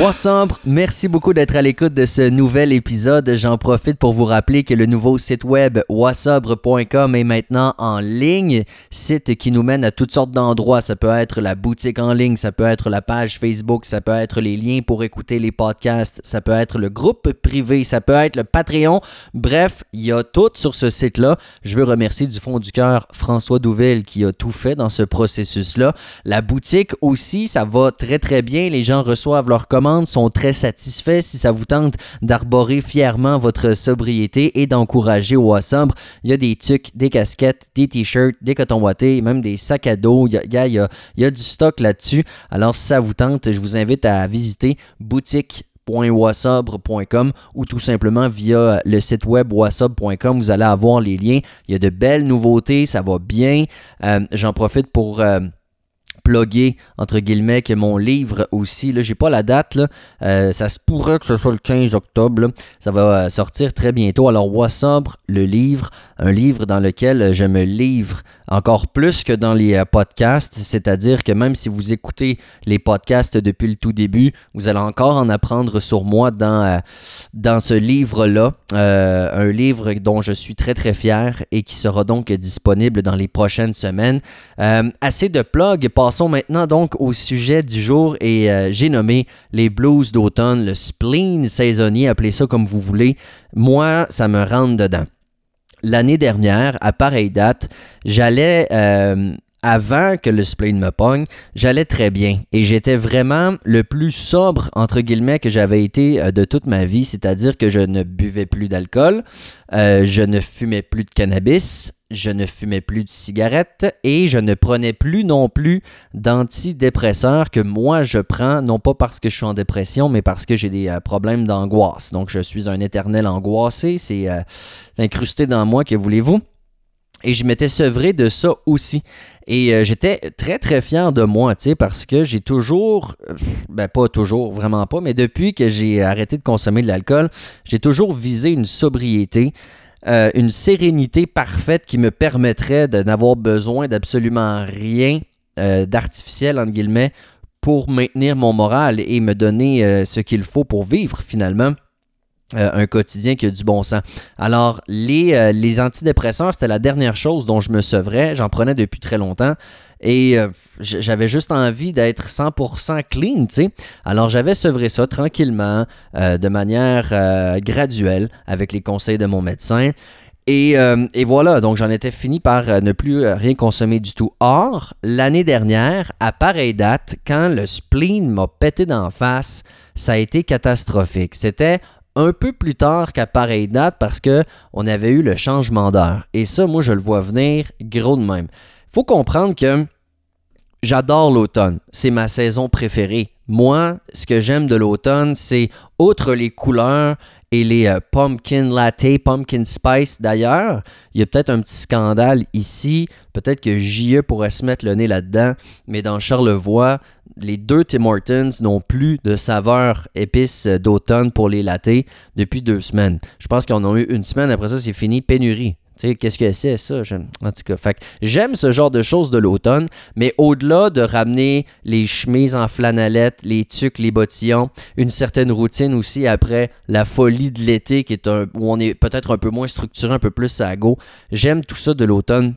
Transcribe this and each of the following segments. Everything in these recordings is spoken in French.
Wassambre, merci beaucoup d'être à l'écoute de ce nouvel épisode. J'en profite pour vous rappeler que le nouveau site web wassabre.com est maintenant en ligne, site qui nous mène à toutes sortes d'endroits. Ça peut être la boutique en ligne, ça peut être la page Facebook, ça peut être les liens pour écouter les podcasts, ça peut être le groupe privé, ça peut être le Patreon. Bref, il y a tout sur ce site-là. Je veux remercier du fond du cœur François Douville qui a tout fait dans ce processus-là. La boutique aussi, ça va très très bien. Les gens reçoivent leurs commandes, sont très satisfaits. Si ça vous tente d'arborer fièrement votre sobriété et d'encourager au il y a des tucs, des casquettes, des t-shirts, des cotons wattés, même des sacs à dos. Il y a, du stock là-dessus. Alors si ça vous tente, je vous invite à visiter boutique wassabre.com ou tout simplement via le site web wassabre.com. Vous allez avoir les liens. Il y a de belles nouveautés, ça va bien. Euh, J'en profite pour... Euh, entre guillemets que mon livre aussi là. J'ai pas la date euh, ça se pourrait que ce soit le 15 octobre ça va euh, sortir très bientôt. Alors Wassabre le livre un livre dans lequel je me livre encore plus que dans les euh, podcasts c'est-à-dire que même si vous écoutez les podcasts depuis le tout début vous allez encore en apprendre sur moi dans euh, dans ce livre là euh, un livre dont je suis très très fier et qui sera donc disponible dans les prochaines semaines assez de plugs passons maintenant donc au sujet du jour et euh, j'ai nommé les blues d'automne, le spleen saisonnier, appelez ça comme vous voulez. Moi, ça me rentre dedans. L'année dernière, à pareille date, j'allais euh, avant que le spleen me pogne, j'allais très bien. Et j'étais vraiment le plus sobre entre guillemets que j'avais été euh, de toute ma vie, c'est-à-dire que je ne buvais plus d'alcool, euh, je ne fumais plus de cannabis, je ne fumais plus de cigarettes et je ne prenais plus non plus d'antidépresseurs que moi je prends, non pas parce que je suis en dépression, mais parce que j'ai des euh, problèmes d'angoisse. Donc je suis un éternel angoissé, c'est euh, incrusté dans moi, que voulez-vous? Et je m'étais sevré de ça aussi. Et euh, j'étais très très fier de moi, tu sais, parce que j'ai toujours, ben pas toujours, vraiment pas, mais depuis que j'ai arrêté de consommer de l'alcool, j'ai toujours visé une sobriété, euh, une sérénité parfaite qui me permettrait de n'avoir besoin d'absolument rien euh, d'artificiel, entre guillemets, pour maintenir mon moral et me donner euh, ce qu'il faut pour vivre finalement. Euh, un quotidien qui a du bon sens. Alors, les, euh, les antidépresseurs, c'était la dernière chose dont je me sevrais. J'en prenais depuis très longtemps. Et euh, j'avais juste envie d'être 100% clean, tu sais. Alors, j'avais sevré ça tranquillement, de manière graduelle, avec les conseils de mon médecin. Et, et voilà, donc j'en étais fini par ne plus rien consommer du tout. Or, l'année dernière, à pareille date, quand le spleen m'a pété d'en face, ça a été catastrophique. C'était un peu plus tard qu'à pareille date parce que on avait eu le changement d'heure. Et ça, moi, je le vois venir gros de même. Faut comprendre que j'adore l'automne. C'est ma saison préférée. Moi, ce que j'aime de l'automne, c'est, outre les couleurs et les euh, pumpkin latte, pumpkin spice d'ailleurs, il y a peut-être un petit scandale ici. Peut-être que JE pourrait se mettre le nez là-dedans. Mais dans Charlevoix, les deux Tim Hortons n'ont plus de saveur épice d'automne pour les latés depuis deux semaines. Je pense qu'ils en ont eu une semaine. Après ça, c'est fini. Pénurie. Sais, qu'est-ce que c'est ça? J'aime- En tout cas, j'aime ce genre de choses de l'automne, mais au-delà de ramener les chemises en flanellette, les tucs, les bottillons, une certaine routine aussi après la folie de l'été qui est un, où on est peut-être un peu moins structuré, un peu plus à go. J'aime tout ça de l'automne.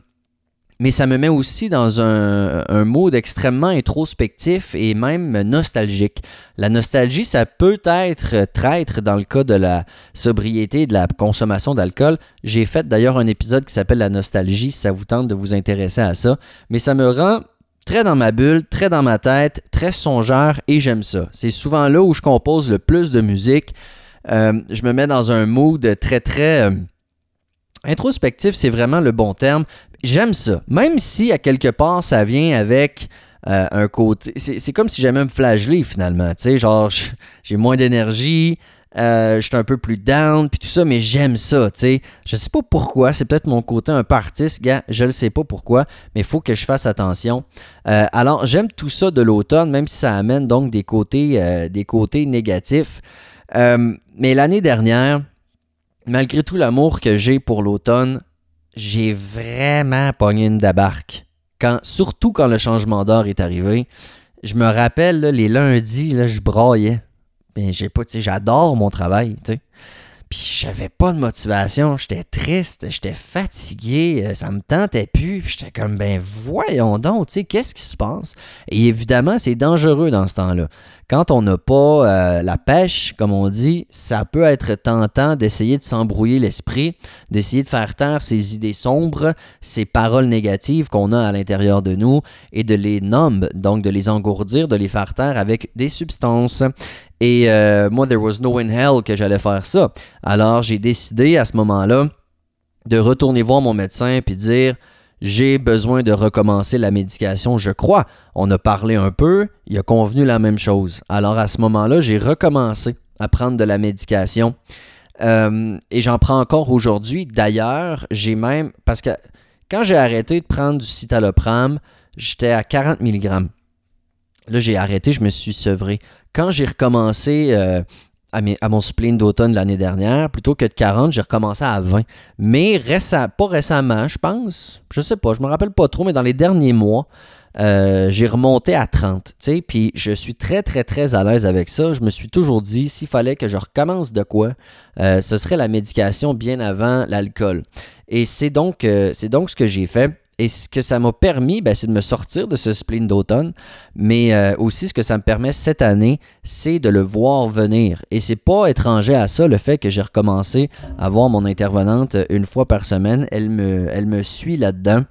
Mais ça me met aussi dans un, un mode extrêmement introspectif et même nostalgique. La nostalgie, ça peut être traître dans le cas de la sobriété et de la consommation d'alcool. J'ai fait d'ailleurs un épisode qui s'appelle La nostalgie, si ça vous tente de vous intéresser à ça. Mais ça me rend très dans ma bulle, très dans ma tête, très songeur et j'aime ça. C'est souvent là où je compose le plus de musique. Euh, je me mets dans un mood très très... euh, Introspectif, c'est vraiment le bon terme. J'aime ça. Même si, à quelque part, ça vient avec euh, un côté. C'est comme si j'aimais me flageller finalement. Tu sais, genre, j'ai moins d'énergie, euh, je suis un peu plus down, puis tout ça, mais j'aime ça. Tu sais, je sais pas pourquoi. C'est peut-être mon côté un peu artiste, gars. Je le sais pas pourquoi, mais il faut que je fasse attention. Euh, alors, j'aime tout ça de l'automne, même si ça amène donc des côtés, euh, des côtés négatifs. Mais l'année dernière, malgré tout l'amour que j'ai pour l'automne, j'ai vraiment pogné une dabarque. Quand, surtout quand le changement d'heure est arrivé. Je me rappelle, les lundis, je braillais. j'adore mon travail. Puis j'avais pas de motivation, j'étais triste, j'étais fatigué, euh, ça me tentait plus. J'étais comme, ben voyons donc, tu sais, qu'est-ce qui se passe? Et évidemment, c'est dangereux dans ce temps-là. Quand on n'a pas euh, la pêche, comme on dit, ça peut être tentant d'essayer de s'embrouiller l'esprit, d'essayer de faire taire ces idées sombres, ces paroles négatives qu'on a à l'intérieur de nous et de les nommer, donc de les engourdir, de les faire taire avec des substances. Et euh, moi, there was no in hell que j'allais faire ça. Alors, j'ai décidé à ce moment-là de retourner voir mon médecin puis dire j'ai besoin de recommencer la médication, je crois. On a parlé un peu, il a convenu la même chose. Alors à ce moment-là, j'ai recommencé à prendre de la médication. Euh, et j'en prends encore aujourd'hui. D'ailleurs, j'ai même. Parce que quand j'ai arrêté de prendre du citalopram, j'étais à 40 mg. Là, j'ai arrêté, je me suis sevré. Quand j'ai recommencé euh, à, mon spleen d'automne l'année dernière, plutôt que de 40, j'ai recommencé à 20. Mais pas récemment, je pense, je sais pas, je me rappelle pas trop, mais dans les derniers mois, euh, j'ai remonté à 30. Puis je suis très, très, très à l'aise avec ça. Je me suis toujours dit, s'il fallait que je recommence de quoi, euh, ce serait la médication bien avant l'alcool. Et c'est donc, c'est donc ce que j'ai fait. Et ce que ça m'a permis, ben, c'est de me sortir de ce spleen d'automne, mais euh, aussi ce que ça me permet cette année, c'est de le voir venir. Et c'est pas étranger à ça le fait que j'ai recommencé à voir mon intervenante une fois par semaine. Elle me, elle me suit là-dedans.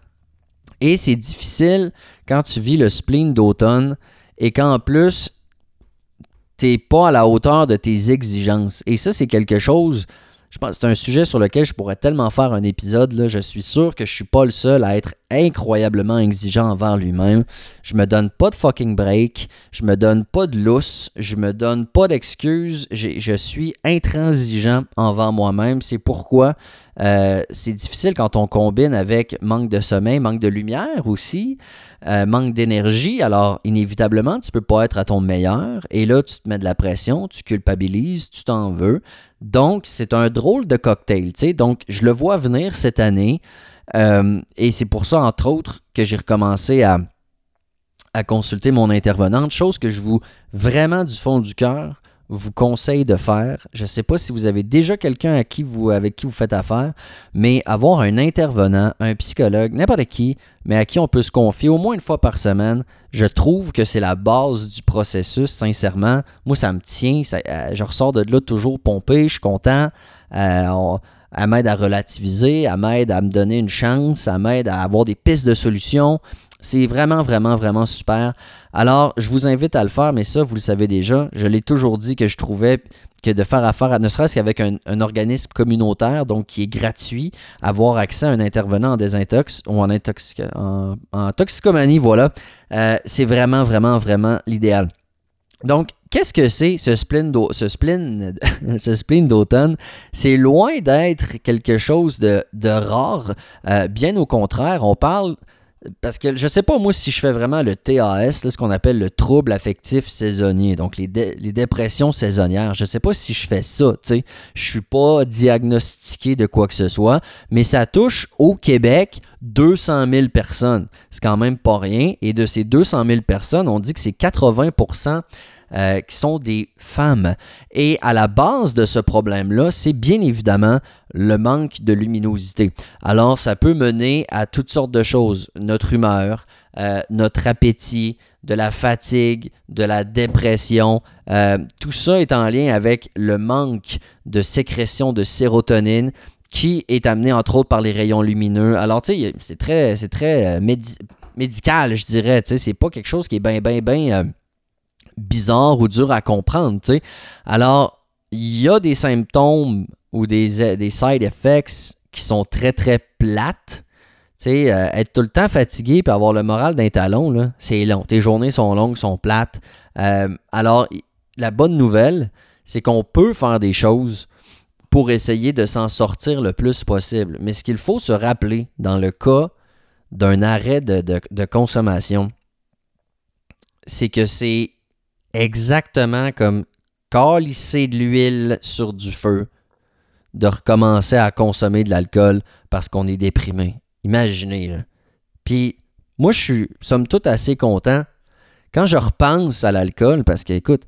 Et c'est difficile quand tu vis le spleen d'automne et qu'en plus, t'es pas à la hauteur de tes exigences. Et ça, c'est quelque chose je pense que c'est un sujet sur lequel je pourrais tellement faire un épisode. Là. Je suis sûr que je suis pas le seul à être incroyablement exigeant envers lui-même. Je me donne pas de fucking break. Je me donne pas de lousse. Je me donne pas d'excuses. Je suis intransigeant envers moi-même. C'est pourquoi euh, c'est difficile quand on combine avec manque de sommeil, manque de lumière aussi, euh, manque d'énergie. Alors, inévitablement, tu peux pas être à ton meilleur. Et là, tu te mets de la pression, tu culpabilises, tu t'en veux. Donc, c'est un drôle de cocktail. Donc, je le vois venir cette année. Euh, et c'est pour ça, entre autres, que j'ai recommencé à, consulter mon intervenante, chose que je vous, vraiment du fond du cœur, vous conseille de faire. Je ne sais pas si vous avez déjà quelqu'un avec qui vous faites affaire, mais avoir un intervenant, un psychologue, n'importe qui, mais à qui on peut se confier au moins une fois par semaine, je trouve que c'est la base du processus, sincèrement. Moi, ça me tient. Euh, je ressors de là toujours pompé, je suis content. Euh, elle m'aide à relativiser, elle m'aide à me donner une chance, elle m'aide à avoir des pistes de solutions. C'est vraiment, vraiment, vraiment super. Alors, je vous invite à le faire, mais ça, vous le savez déjà. Je l'ai toujours dit que je trouvais que de faire affaire, ne serait-ce qu'avec un, organisme communautaire, donc qui est gratuit, avoir accès à un intervenant en désintox ou en, en, toxicomanie, voilà, euh, c'est vraiment, vraiment, vraiment l'idéal. Donc, qu'est-ce que c'est ce spleen, d'automne? C'est loin d'être quelque chose de, rare. Euh, bien au contraire, on parle parce que je sais pas moi si je fais vraiment le TAS, ce qu'on appelle le trouble affectif saisonnier, donc les, dépressions saisonnières. Je sais pas si je fais ça, tu sais. Je suis pas diagnostiqué de quoi que ce soit, mais ça touche au Québec 200 000 personnes. C'est quand même pas rien. Et de ces 200 000 personnes, on dit que c'est 80 euh, qui sont des femmes. Et à la base de ce problème-là, c'est bien évidemment le manque de luminosité. Alors, ça peut mener à toutes sortes de choses. Notre humeur, euh, notre appétit, de la fatigue, de la dépression. Euh, tout ça est en lien avec le manque de sécrétion de sérotonine qui est amené entre autres par les rayons lumineux. Alors, tu sais, c'est très, médical, je dirais. Tu sais, c'est pas quelque chose qui est bien, bien, bien bizarre ou dur à comprendre. Alors, il y a des symptômes ou des, des side effects qui sont très, très plates. euh, être tout le temps fatigué et avoir le moral d'un talon, c'est long. Tes journées sont longues, sont plates. Euh, alors, la bonne nouvelle, c'est qu'on peut faire des choses pour essayer de s'en sortir le plus possible. Mais ce qu'il faut se rappeler dans le cas d'un arrêt de, de consommation, c'est que c'est exactement comme calisser de l'huile sur du feu, de recommencer à consommer de l'alcool parce qu'on est déprimé. Imaginez, là. Puis, moi, je suis, somme toute, assez content quand je repense à l'alcool parce que, écoute,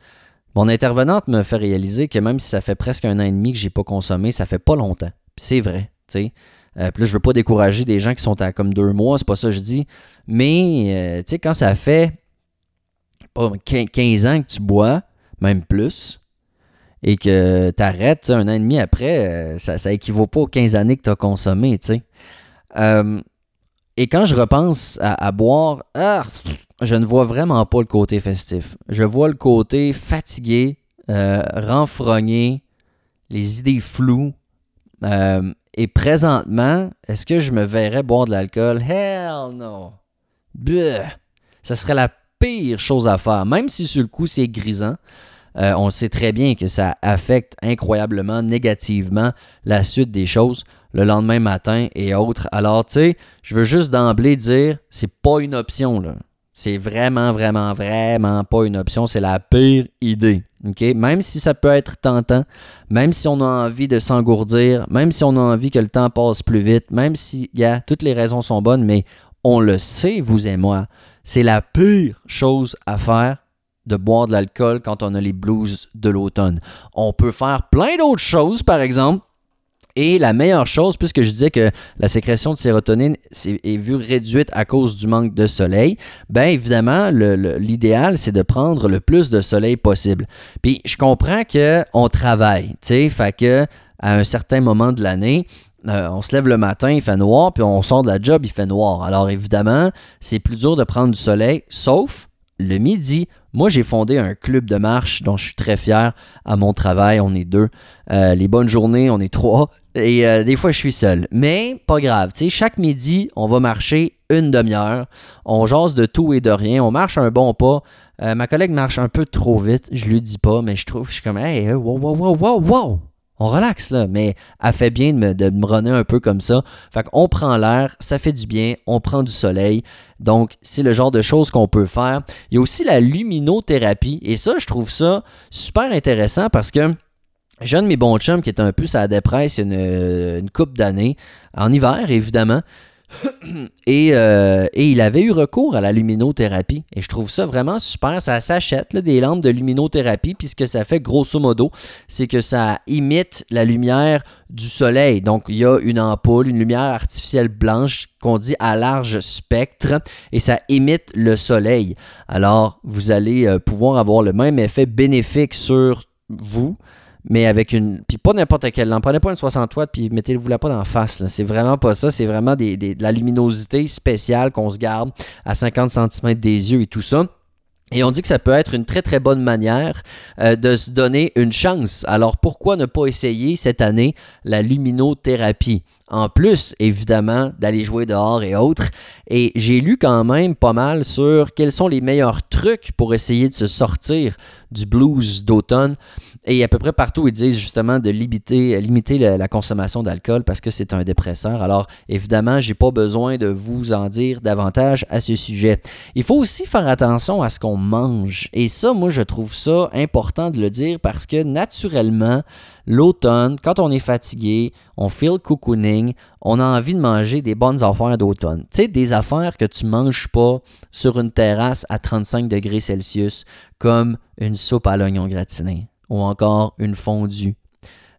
Mon intervenante me fait réaliser que même si ça fait presque un an et demi que j'ai pas consommé, ça fait pas longtemps. C'est vrai, tu sais. Euh, puis là, je veux pas décourager des gens qui sont à comme deux mois, c'est pas ça que je dis. Mais, euh, tu sais, quand ça fait pas 15 ans que tu bois, même plus, et que tu arrêtes un an et demi après, euh, ça, ça équivaut pas aux 15 années que tu as consommé, tu sais. Euh, et quand je repense à, boire, ah, je ne vois vraiment pas le côté festif. Je vois le côté fatigué, euh, renfrogné, les idées floues. et présentement, est-ce que je me verrais boire de l'alcool? Hell no! Ça serait la chose à faire, même si sur le coup c'est grisant. Euh, on sait très bien que ça affecte incroyablement négativement la suite des choses le lendemain matin et autres. Alors, tu sais, je veux juste d'emblée dire, c'est pas une option, là. C'est vraiment, vraiment, vraiment pas une option. C'est la pire idée. OK? Même si ça peut être tentant, même si on a envie de s'engourdir, même si on a envie que le temps passe plus vite, même si, yeah, toutes les raisons sont bonnes, mais on le sait, vous et moi, c'est la pire chose à faire de boire de l'alcool quand on a les blues de l'automne. On peut faire plein d'autres choses, par exemple. Et la meilleure chose, puisque je disais que la sécrétion de sérotonine est, vue réduite à cause du manque de soleil, bien évidemment, l'idéal, c'est de prendre le plus de soleil possible. Puis je comprends qu'on travaille, tu sais, fait que à un certain moment de l'année, euh, on se lève le matin, il fait noir, puis on sort de la job, il fait noir. Alors évidemment, c'est plus dur de prendre du soleil, sauf le midi. Moi, j'ai fondé un club de marche dont je suis très fier à mon travail. On est deux. Euh, les bonnes journées, on est trois. Et euh, des fois, je suis seul. Mais pas grave. Chaque midi, on va marcher une demi-heure. On jase de tout et de rien. On marche un bon pas. Ma collègue marche un peu trop vite. Je lui dis pas, mais je trouve je suis comme, hey, wow, wow, wow, wow, wow on relaxe là, mais elle fait bien de me, de runner un peu comme ça. Fait qu'on prend l'air, ça fait du bien, on prend du soleil. Donc, c'est le genre de choses qu'on peut faire. Il y a aussi la luminothérapie, et ça, je trouve ça super intéressant parce que j'ai un de mes bons chums qui était un peu à dépresse il y a une, une couple d'années, en hiver évidemment. Euh, et, il avait eu recours à la luminothérapie. Et je trouve ça vraiment super. Ça s'achète des lampes de luminothérapie. Puis ce que ça fait, grosso modo, c'est que ça imite la lumière du soleil. Donc il y a une ampoule, une lumière artificielle blanche qu'on dit à large spectre. Et ça imite le soleil. Alors vous allez euh, pouvoir avoir le même effet bénéfique sur vous mais avec une. Puis pas n'importe quelle lampe. Prenez pas une 60 watts, puis mettez-vous la pas en face. C'est vraiment pas ça. C'est vraiment des, de la luminosité spéciale qu'on se garde à 50 cm des yeux et tout ça. Et on dit que ça peut être une très très bonne manière euh, de se donner une chance. Alors pourquoi ne pas essayer cette année la luminothérapie? En plus, évidemment, d'aller jouer dehors et autres. Et j'ai lu quand même pas mal sur quels sont les meilleurs trucs pour essayer de se sortir du blues d'automne. Et à peu près partout, ils disent justement de limiter, limiter la, consommation d'alcool parce que c'est un dépresseur. Alors, évidemment, j'ai pas besoin de vous en dire davantage à ce sujet. Il faut aussi faire attention à ce qu'on mange. Et ça, moi, je trouve ça important de le dire parce que naturellement, l'automne, quand on est fatigué, on feel cocooning, on a envie de manger des bonnes affaires d'automne. Tu sais, des affaires que tu manges pas sur une terrasse à 35 degrés Celsius, comme une soupe à l'oignon gratiné ou encore une fondue.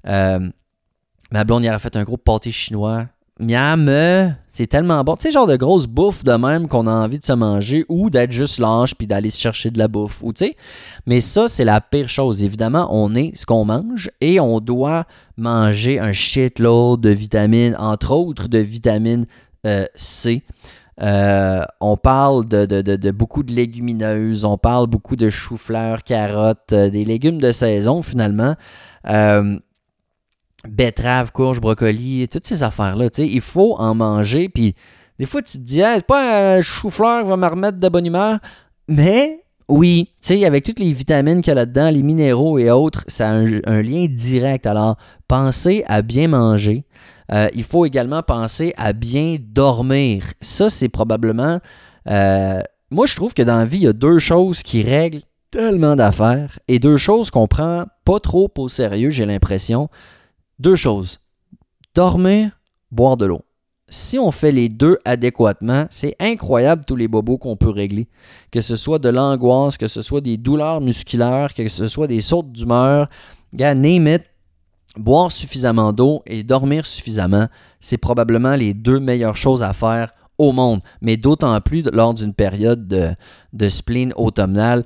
Euh, ma blonde a fait un gros pâté chinois miam, c'est tellement bon. Tu sais, genre de grosse bouffe de même qu'on a envie de se manger ou d'être juste lâche puis d'aller se chercher de la bouffe. Ou tu mais ça, c'est la pire chose. Évidemment, on est ce qu'on mange et on doit manger un shitload de vitamines, entre autres de vitamine euh, C. Euh, on parle de, beaucoup de légumineuses, on parle beaucoup de choux-fleurs, carottes, euh, des légumes de saison finalement betterave, courge, brocoli, toutes ces affaires-là. Il faut en manger. Puis des fois, tu te dis, c'est pas un chou-fleur qui va me remettre de bonne humeur. Mais oui, tu avec toutes les vitamines qu'il y a là-dedans, les minéraux et autres, ça a un, lien direct. Alors, pensez à bien manger. Euh, il faut également penser à bien dormir. Ça, c'est probablement. Euh, moi, je trouve que dans la vie, il y a deux choses qui règlent tellement d'affaires et deux choses qu'on prend pas trop au sérieux, j'ai l'impression. Deux choses. Dormir, boire de l'eau. si on fait les deux adéquatement, c'est incroyable tous les bobos qu'on peut régler. Que ce soit de l'angoisse, que ce soit des douleurs musculaires, que ce soit des sautes d'humeur. Gars, name it. Boire suffisamment d'eau et dormir suffisamment, c'est probablement les deux meilleures choses à faire au monde. Mais d'autant plus lors d'une période de, spleen automnale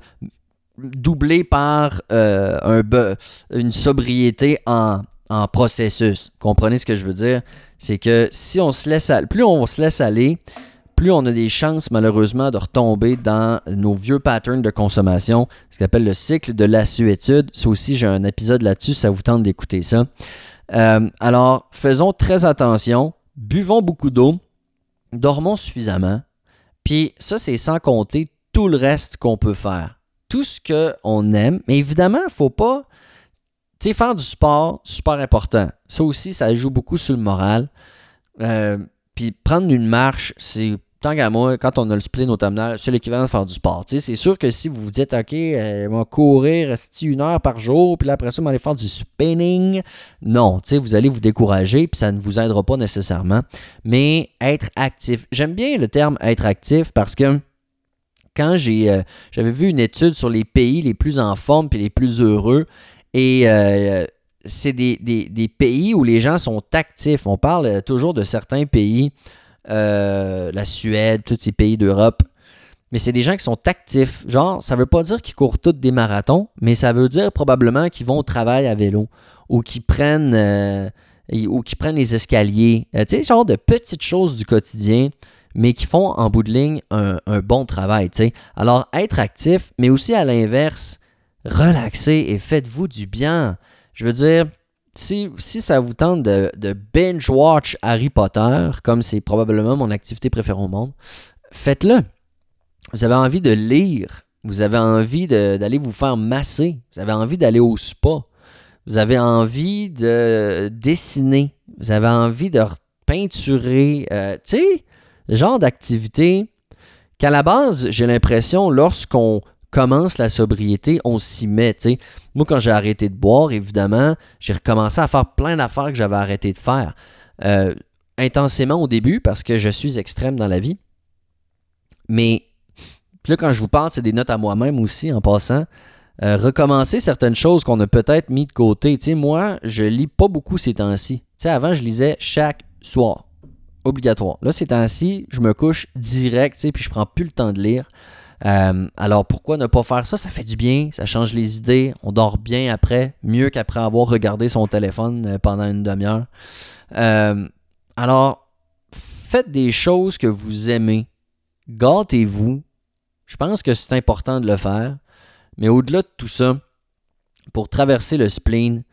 doublée par euh, un, une sobriété en, en processus. Comprenez ce que je veux dire? c'est que si on se laisse aller, plus on se laisse aller, plus on a des chances malheureusement de retomber dans nos vieux patterns de consommation, ce qu'on appelle le cycle de la suétude. Ça aussi, j'ai un épisode là-dessus, ça vous tente d'écouter ça. Euh, alors, faisons très attention, buvons beaucoup d'eau, dormons suffisamment, puis ça, c'est sans compter tout le reste qu'on peut faire. Tout ce qu'on aime, mais évidemment, il ne faut pas tu faire du sport, super important. Ça aussi, ça joue beaucoup sur le moral. Euh, puis prendre une marche, c'est tant qu'à moi, quand on a le spleen automnal, c'est l'équivalent de faire du sport. C'est sûr que si vous vous dites, OK, euh, on va courir une heure par jour, puis après ça, on va aller faire du spinning, non, vous allez vous décourager, puis ça ne vous aidera pas nécessairement. Mais être actif, j'aime bien le terme être actif parce que quand j'ai, euh, j'avais vu une étude sur les pays les plus en forme puis les plus heureux, et euh, c'est des, pays où les gens sont actifs. On parle toujours de certains pays, euh, la Suède, tous ces pays d'Europe. Mais c'est des gens qui sont actifs. Genre, ça veut pas dire qu'ils courent tous des marathons, mais ça veut dire probablement qu'ils vont au travail à vélo ou qu'ils prennent, euh, ou qu'ils prennent les escaliers. tu sais, genre de petites choses du quotidien mais qui font en bout de ligne un, un bon travail. Alors, être actif, mais aussi à l'inverse, relaxez et faites-vous du bien. Je veux dire, si, ça vous tente de, binge-watch Harry Potter, comme c'est probablement mon activité préférée au monde, faites-le. Vous avez envie de lire, vous avez envie d'aller vous faire masser, vous avez envie d'aller au spa, vous avez envie de dessiner, vous avez envie de peinturer, euh, tu sais, genre d'activité qu'à la base, j'ai l'impression, lorsqu'on commence la sobriété, on s'y met. Moi, quand j'ai arrêté de boire, évidemment, j'ai recommencé à faire plein d'affaires que j'avais arrêté de faire. Euh, intensément au début, parce que je suis extrême dans la vie. Mais là, quand je vous parle, c'est des notes à moi-même aussi, en passant. Euh, recommencer certaines choses qu'on a peut-être mis de côté. moi, je lis pas beaucoup ces temps-ci. avant, je lisais chaque soir. Obligatoire. Là, ces temps-ci, je me couche direct, puis je prends plus le temps de lire. Euh, alors pourquoi ne pas faire ça? Ça fait du bien, ça change les idées, on dort bien après, mieux qu'après avoir regardé son téléphone euh, pendant une demi-heure. Euh, alors, faites des choses que vous aimez, gâtez-vous. Je pense que c'est important de le faire, mais au-delà de tout ça, pour traverser le spleen,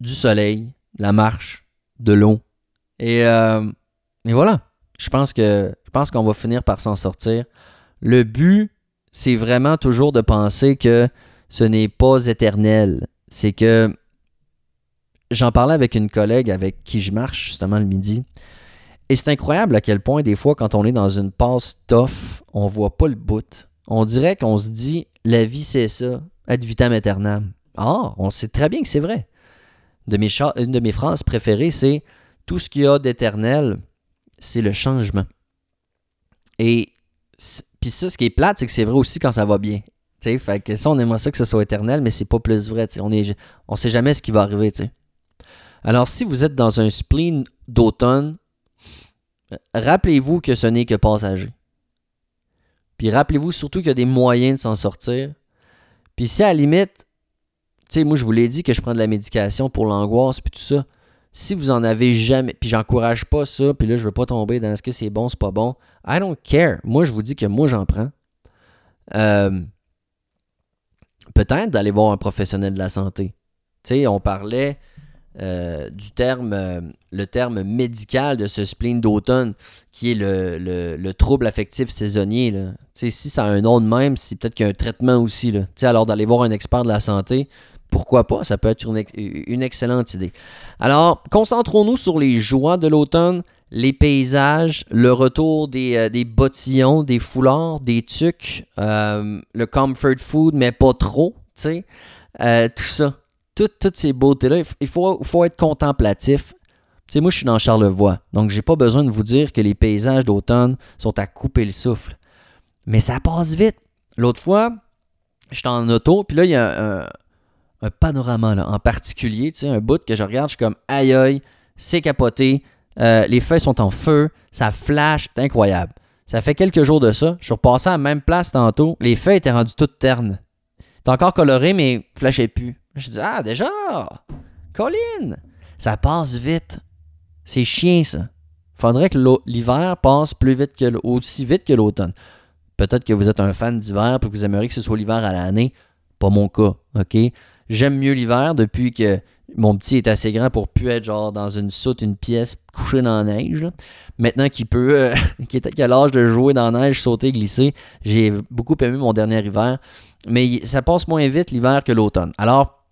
du soleil, la marche, de l'eau, et, et voilà. Je pense qu'on va finir par s'en sortir. Le but, c'est vraiment toujours de penser que ce n'est pas éternel. C'est que j'en parlais avec une collègue avec qui je marche justement le midi. Et c'est incroyable à quel point des fois quand on est dans une passe tough, on voit pas le bout. On dirait qu'on se dit la vie c'est ça, ad vitam aeternam. Ah, on sait très bien que c'est vrai. Une de mes phrases préférées, c'est tout ce qu'il y a d'éternel, c'est le changement. Et puis ça, ce qui est plate, c'est que c'est vrai aussi quand ça va bien. fait que ça, on aimerait ça que ce soit éternel, mais c'est pas plus vrai. On est, on sait jamais ce qui va arriver. Alors, si vous êtes dans un spleen d'automne, rappelez-vous que ce n'est que passager. Puis rappelez-vous surtout qu'il y a des moyens de s'en sortir. Puis si à la limite, moi je vous l'ai dit que je prends de la médication pour l'angoisse puis tout ça. Si vous en avez jamais, puis j'encourage pas ça, puis là je veux pas tomber dans ce que c'est bon, c'est pas bon. I don't care. Moi je vous dis que moi j'en prends. Euh, peut-être d'aller voir un professionnel de la santé. Tu sais, on parlait euh, du terme, euh, le terme médical de ce spleen d'automne, qui est le, trouble affectif saisonnier. Si ça a un nom de même, c'est peut-être qu'il y a un traitement aussi. Alors d'aller voir un expert de la santé, pourquoi pas? Ça peut être une, excellente idée. Alors, concentrons-nous sur les joies de l'automne, les paysages, le retour des, euh, bottillons, des foulards, des tucs, euh, le comfort food, mais pas trop, tu sais. Euh, tout ça. toutes ces beautés-là. Il faut, être contemplatif. Tu sais, moi, je suis dans Charlevoix, donc j'ai pas besoin de vous dire que les paysages d'automne sont à couper le souffle. Mais ça passe vite. L'autre fois, j'étais en auto, puis là, il y a un, un panorama là, en particulier, tu sais, un bout que je regarde, je suis comme aïe c'est capoté, euh, les feuilles sont en feu, ça flash, c'est incroyable. Ça fait quelques jours de ça, je suis repassé à la même place tantôt, les feuilles étaient rendues toutes ternes. C'est encore coloré, mais flashait plus. Je dis, ah, déjà, Colin, ça passe vite. C'est chien, ça. Faudrait que l'hiver passe plus vite que aussi vite que l'automne. Peut-être que vous êtes un fan d'hiver et que vous aimeriez que ce soit l'hiver à l'année. Pas mon cas, OK? J'aime mieux l'hiver depuis que mon petit est assez grand pour plus être genre dans une soute, une pièce couché dans la neige. Maintenant qu'il peut, euh, qu'il est à l'âge de jouer dans la neige, sauter, glisser, j'ai beaucoup aimé mon dernier hiver. Mais ça passe moins vite l'hiver que l'automne. Alors,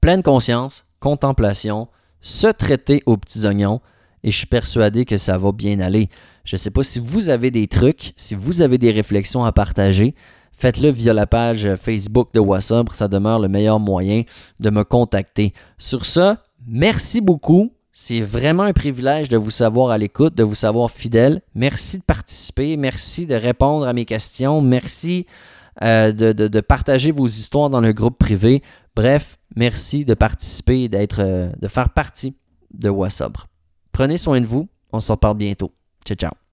pleine conscience, contemplation, se traiter aux petits oignons et je suis persuadé que ça va bien aller. Je ne sais pas si vous avez des trucs, si vous avez des réflexions à partager faites-le via la page Facebook de WhatsApp. Ça demeure le meilleur moyen de me contacter. Sur ça, merci beaucoup. C'est vraiment un privilège de vous savoir à l'écoute, de vous savoir fidèle. Merci de participer. Merci de répondre à mes questions. Merci euh, de, partager vos histoires dans le groupe privé. Bref, merci de participer et d'être, euh, de faire partie de WhatsApp. Prenez soin de vous. On s'en parle bientôt. Ciao, ciao.